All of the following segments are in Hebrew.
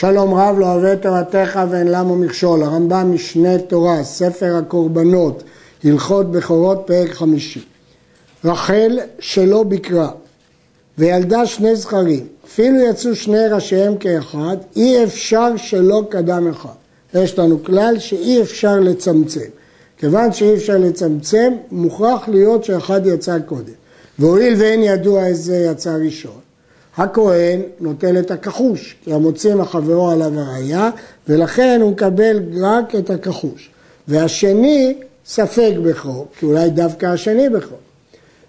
שלום רב לא אוהב את תורתך ואין למה מכשול. הרמב"ם משנה תורה, ספר הקורבנות, הלכות בכורות, פרק חמישי. רחל שלא ביקרה וילדה שני זכרים, אפילו יצאו שני ראשיהם כאחד, אי אפשר שלא קדם אחד. יש לנו כלל שאי אפשר לצמצם. כיוון שאי אפשר לצמצם, מוכרח להיות שאחד יצא קודם. והואיל ואין ידוע איזה יצא ראשון, הכהן נוטל את הכחוש, כי המוציא מחברו עליו הראייה, ולכן הוא מקבל רק את הכחוש. והשני ספק בכור, כי אולי דווקא השני בכור.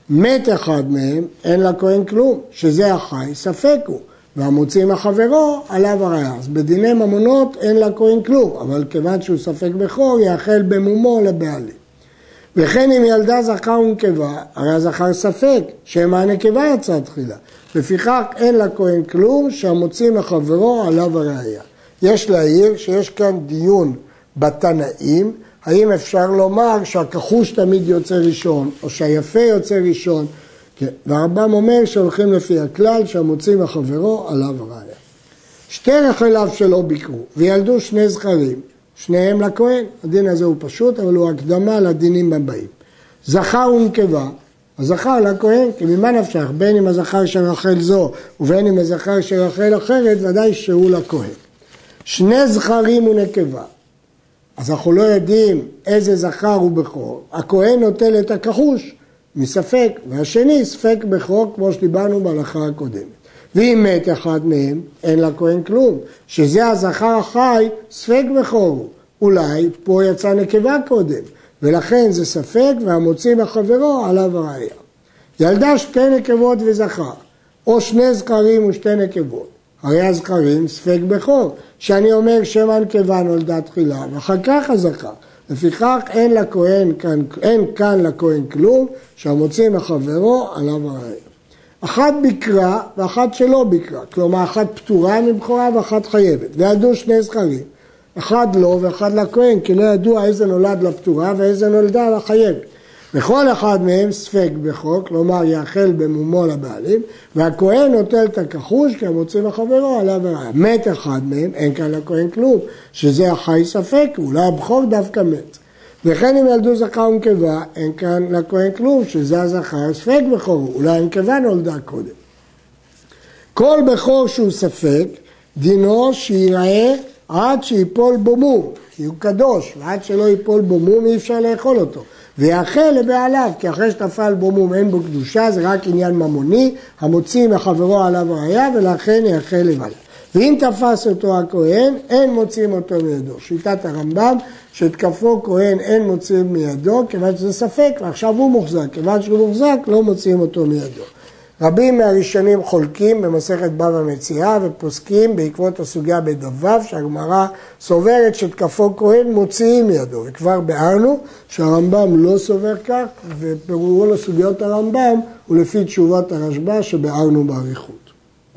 מת אחד מהם, אין לכהן כלום, שזה החי, ספק הוא. והמוציא מחברו, עליו הראייה. אז בדיני ממונות אין לכהן כלום, אבל כיוון שהוא ספק בכור, יאכל במומו לבעלים. וכן אם ילדה זכר ונקבה, הרי הזכר ספק, שמא הנקבה יצאה תחילה. לפיכך אין לכהן כלום שהמוציא מחברו עליו הראייה. יש להעיר שיש כאן דיון בתנאים, האם אפשר לומר שהכחוש תמיד יוצא ראשון, או שהיפה יוצא ראשון, כן. והרמב"ם אומר שהולכים לפי הכלל שהמוציא מחברו עליו הראייה. שתי רחליו שלא ביקרו וילדו שני זכרים, שניהם לכהן, הדין הזה הוא פשוט אבל הוא הקדמה לדינים הבאים. זכר ונקבה, הזכר לכהן, כי ממה נפשך, בין אם הזכר של רחל זו ובין אם הזכר של רחל אחרת, ודאי שהוא לכהן. שני זכרים ונקבה, אז אנחנו לא יודעים איזה זכר הוא בכור, הכהן נוטל את הכחוש מספק, והשני ספק בכור כמו שדיברנו בהלכה הקודמת. ואם מת אחד מהם, אין לכהן כלום, שזה הזכר החי, ספק בכור הוא. אולי פה יצא נקבה קודם, ולכן זה ספק והמוציא מחברו עליו הראייה. ילדה שתי נקבות וזכר, או שני זכרים ושתי נקבות. הרי הזכרים ספק בכור, שאני אומר שם הנקבה נולדה תחילה, ואחר כך הזכר. לפיכך אין לכהן אין כאן לכהן כלום, שהמוציא מחברו עליו הראייה. אחת ביקרה ואחת שלא ביקרה, כלומר אחת פטורה מבכורה ואחת חייבת, וידעו שני זכרים, אחד לא ואחד לכהן, כי לא ידוע איזה נולד לפטורה ואיזה נולדה לחייבת. וכל אחד מהם ספק בחוק, כלומר יאכל במומו לבעלים, והכהן נוטל את הכחוש כי המוציא לחברו עליו הראיה. מת אחד מהם, אין כאן לכהן כלום, שזה החי ספק, אולי הבכור דווקא מת. וכן אם ילדו זכר ונקבה, אין כאן לכהן כלום, שזה הזכר ספק בכור, אולי הנקבה נולדה קודם. כל בכור שהוא ספק, דינו שיראה עד שיפול בו מום, כי הוא קדוש, ועד שלא ייפול בו מום אי אפשר לאכול אותו. ויאכל לבעליו, כי אחרי שטפל בו מום אין בו קדושה, זה רק עניין ממוני, המוציא מחברו עליו ראייה, ולכן יאכל לבעליו. ואם תפס אותו הכהן, אין מוציאים אותו מידו. שיטת הרמב"ם, שתקפו כהן אין מוציאים מידו, כיוון שזה ספק, ועכשיו הוא מוחזק. כיוון שהוא מוחזק, לא מוציאים אותו מידו. רבים מהראשונים חולקים במסכת בבא מציאה ופוסקים בעקבות הסוגיה בד"ו שהגמרא סוברת שתקפו כהן מוציאים מידו וכבר ביארנו שהרמב"ם לא סובר כך ופירורו לסוגיות הרמב"ם הוא לפי תשובת הרשב"א שביארנו באריכות.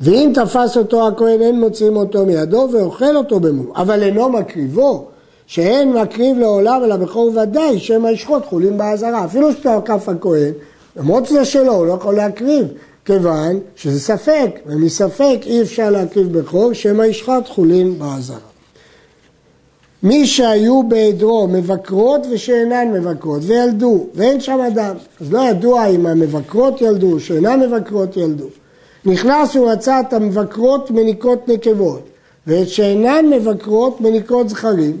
ואם תפס אותו הכהן אין מוציאים אותו מידו ואוכל אותו במום אבל אינו מקריבו שאין מקריב לעולם אלא בכור ודאי שמא ישחוט חולין באזהרה אפילו שאתה עקף הכהן למרות שזה שלו הוא לא יכול להקריב כיוון שזה ספק, ומספק אי אפשר להקריב בכור, שמא ישחט חולין באזהרה. מי שהיו בעדרו מבקרות ושאינן מבקרות וילדו ואין שם אדם, אז לא ידוע אם המבקרות ילדו, שאינן מבקרות ילדו. נכנס ומצא את המבקרות מניקות נקבות ואת שאינן מבקרות מניקות זכרים,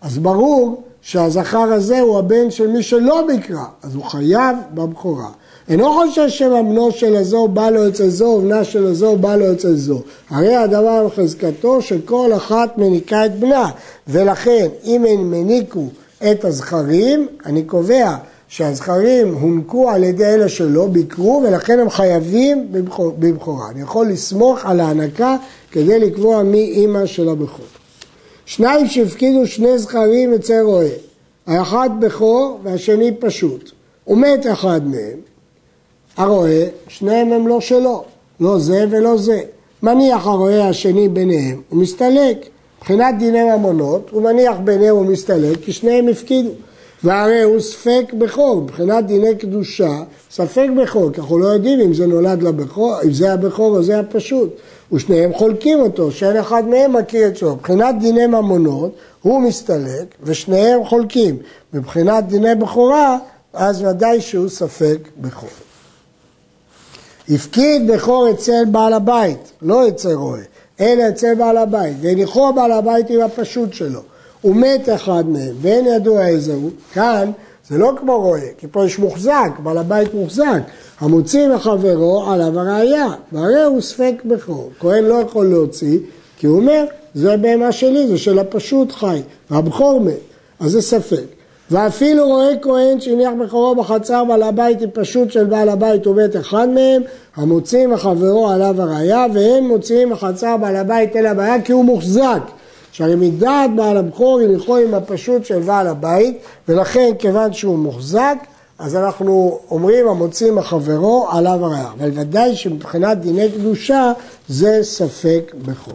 אז ברור שהזכר הזה הוא הבן של מי שלא ביקרה, אז הוא חייב בבכורה. אינו חושב שממנו של הזו בא לו אצל זו ובנה של הזו בא לו אצל זו. הרי הדבר בחזקתו שכל אחת מניקה את בנה, ולכן אם הם מניקו את הזכרים, אני קובע שהזכרים הונקו על ידי אלה שלא ביקרו ולכן הם חייבים בבכורה. אני יכול לסמוך על ההנקה כדי לקבוע מי אימא של הבכור. שניים שהפקידו שני זכרים אצל רועה, האחד בכור והשני פשוט, ומת אחד מהם, הרועה, שניהם הם לא שלו, לא זה ולא זה. מניח הרועה השני ביניהם, הוא מסתלק. מבחינת דיני ממונות, הוא מניח ביניהם ומסתלק, כי שניהם הפקידו. והרי הוא ספק בכור, מבחינת דיני קדושה, ספק בכור, כי אנחנו לא יודעים אם זה נולד לבכור, אם זה הבכור או זה הפשוט. ושניהם חולקים אותו, שאין אחד מהם מכיר את שלו. מבחינת דיני ממונות הוא מסתלק ושניהם חולקים. מבחינת דיני בכורה אז ודאי שהוא ספק בכור. הפקיד בכור אצל בעל הבית, לא אצל רועה, אלא אצל בעל הבית, והניחו בעל הבית עם הפשוט שלו. הוא מת אחד מהם, ואין ידוע איזה הוא, כאן זה לא כמו רועה, כי פה יש מוחזק, בעל הבית מוחזק. המוציא מחברו עליו הראייה, והרי הוא ספק בכור. כהן לא יכול להוציא, כי הוא אומר, זה בהמה שלי, זה של הפשוט חי, והבכור מת, אז זה ספק. ואפילו רואה כהן שהניח בכורו בחצר בעל הבית היא פשוט של בעל הבית ומת אחד מהם, המוציא מחברו עליו הראייה, ואין מוציאים מחצר בעל הבית אלא בעיה כי הוא מוחזק. שהרי מדעת בעל הבכור הניחו עם הפשוט של בעל הבית, ולכן כיוון שהוא מוחזק, אז אנחנו אומרים המוציא מחברו עליו הראייה. אבל ודאי שמבחינת דיני קדושה זה ספק בכור.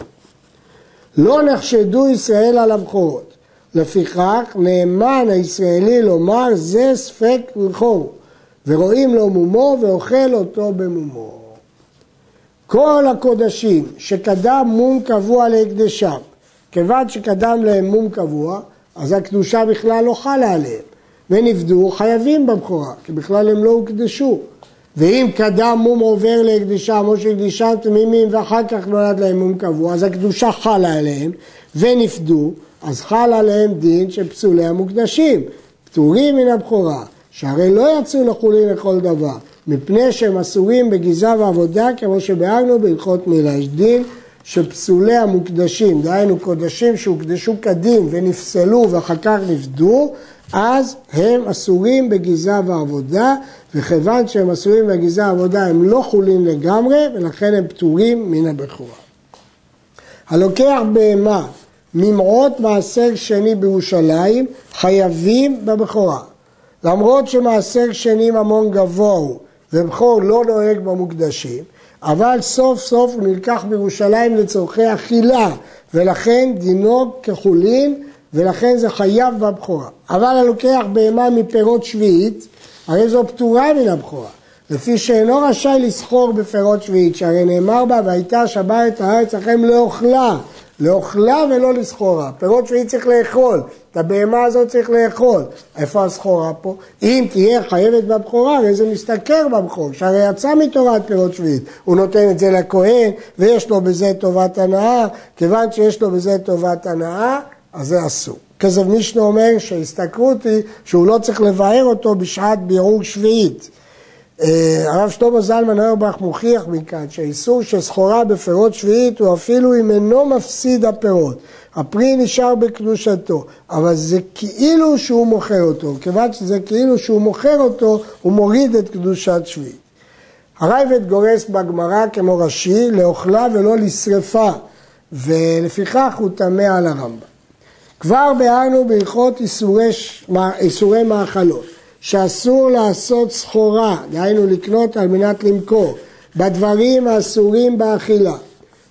לא נחשדו ישראל על הבכורות. לפיכך נאמן הישראלי לומר זה ספק בכור, ורואים לו מומו ואוכל אותו במומו. כל הקודשים שקדם מום קבוע להקדשם, כיוון שקדם להם מום קבוע, אז הקדושה בכלל לא חלה עליהם. ונפדו חייבים בבכורה, כי בכלל הם לא הוקדשו. ואם קדם מום עובר להקדישם או שהקדישם תמימים ואחר כך נולד להם מום קבוע, אז הקדושה חלה עליהם ונפדו, אז חל עליהם דין של פסולי המוקדשים, פטורים מן הבכורה, שהרי לא יצאו לחולין לכל דבר, מפני שהם אסורים בגזע ועבודה, כמו שביארנו בהלכות מילה. יש דין שפסולי המוקדשים, דהיינו קודשים שהוקדשו כדין ונפסלו ואחר כך נפדו, אז הם אסורים בגזע ועבודה, וכיוון שהם אסורים בגזע ועבודה הם לא חולין לגמרי, ולכן הם פטורים מן הבכורה. הלוקח בהמה ממעות מעשר שני בירושלים, חייבים בבכורה. למרות שמעשר שני ממון גבוה הוא, ובכור לא נוהג במוקדשים, אבל סוף סוף הוא נלקח בירושלים לצורכי אכילה, ולכן דינו כחולין ולכן זה חייב בבכורה. אבל הלוקח בהמה מפירות שביעית, הרי זו פטורה מן הבכורה. לפי שאינו רשאי לסחור בפירות שביעית, שהרי נאמר בה, והייתה שבה את הארץ לכם לאוכלה, לאוכלה ולא לסחורה. פירות שביעית צריך לאכול, את הבהמה הזאת צריך לאכול. איפה הסחורה פה? אם תהיה חייבת בבכורה, הרי זה מסתכר בבכור, שהרי יצא מתורת פירות שביעית. הוא נותן את זה לכהן, ויש לו בזה טובת הנאה, כיוון שיש לו בזה טובת הנאה, אז זה אסור. כזב מישנה אומר שההסתכרות היא שהוא לא צריך לבאר אותו בשעת בירור שביעית. אה, הרב שלמה זלמן אוירבך מוכיח מכאן שהאיסור של סחורה בפירות שביעית הוא אפילו אם אינו מפסיד הפירות. הפרי נשאר בקדושתו, אבל זה כאילו שהוא מוכר אותו. כיוון שזה כאילו שהוא מוכר אותו, הוא מוריד את קדושת שביעית. הרייבד גורס בגמרא כמו ראשי לאוכלה ולא לשרפה, ולפיכך הוא טמא על הרמב"ם. כבר ביארנו בהלכות איסורי, איסורי מאכלות, שאסור לעשות סחורה, דהיינו לקנות על מנת למכור, בדברים האסורים באכילה.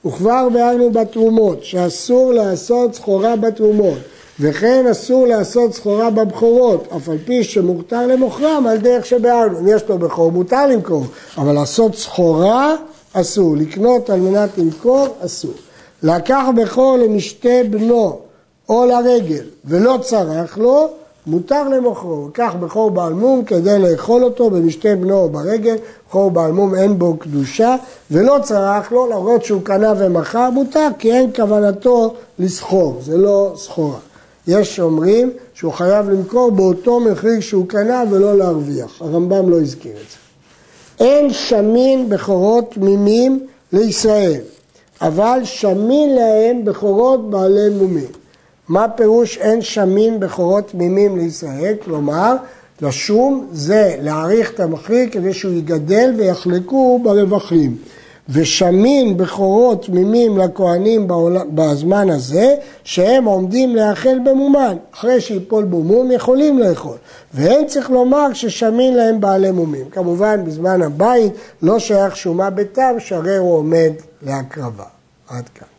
וכבר ביארנו בתרומות, שאסור לעשות סחורה בתרומות, וכן אסור לעשות סחורה בבכורות, אף על פי שמותר למוכרם על דרך שביארנו. אם יש לו בכור, מותר למכור, אבל לעשות סחורה אסור, לקנות על מנת למכור אסור. לקח בכור למשתה בנו או לרגל ולא צרח לו, מותר למוכרו. קח בכור בעל מום כדי לאכול אותו במשתה בנו או ברגל, בכור בעל מום אין בו קדושה, ולא צרח לו, למרות שהוא קנה ומכר, מותר, כי אין כוונתו לסחור, זה לא סחורה. יש שאומרים שהוא חייב למכור באותו מחיר שהוא קנה ולא להרוויח. הרמב"ם לא הזכיר את זה. אין שמין בכורות תמימים לישראל, אבל שמין להם בכורות בעלי מומים. מה פירוש אין שמין בכורות תמימים לישראל? כלומר, לשום זה להעריך את המחיר כדי שהוא יגדל ויחלקו ברווחים. ושמין בכורות תמימים לכהנים בזמן הזה, שהם עומדים לאכל במומן. אחרי שיפול במום יכולים לאכול. ואין צריך לומר ששמין להם בעלי מומים. כמובן, בזמן הבית לא שייך שומה בתם, שהרי הוא עומד להקרבה. עד כאן.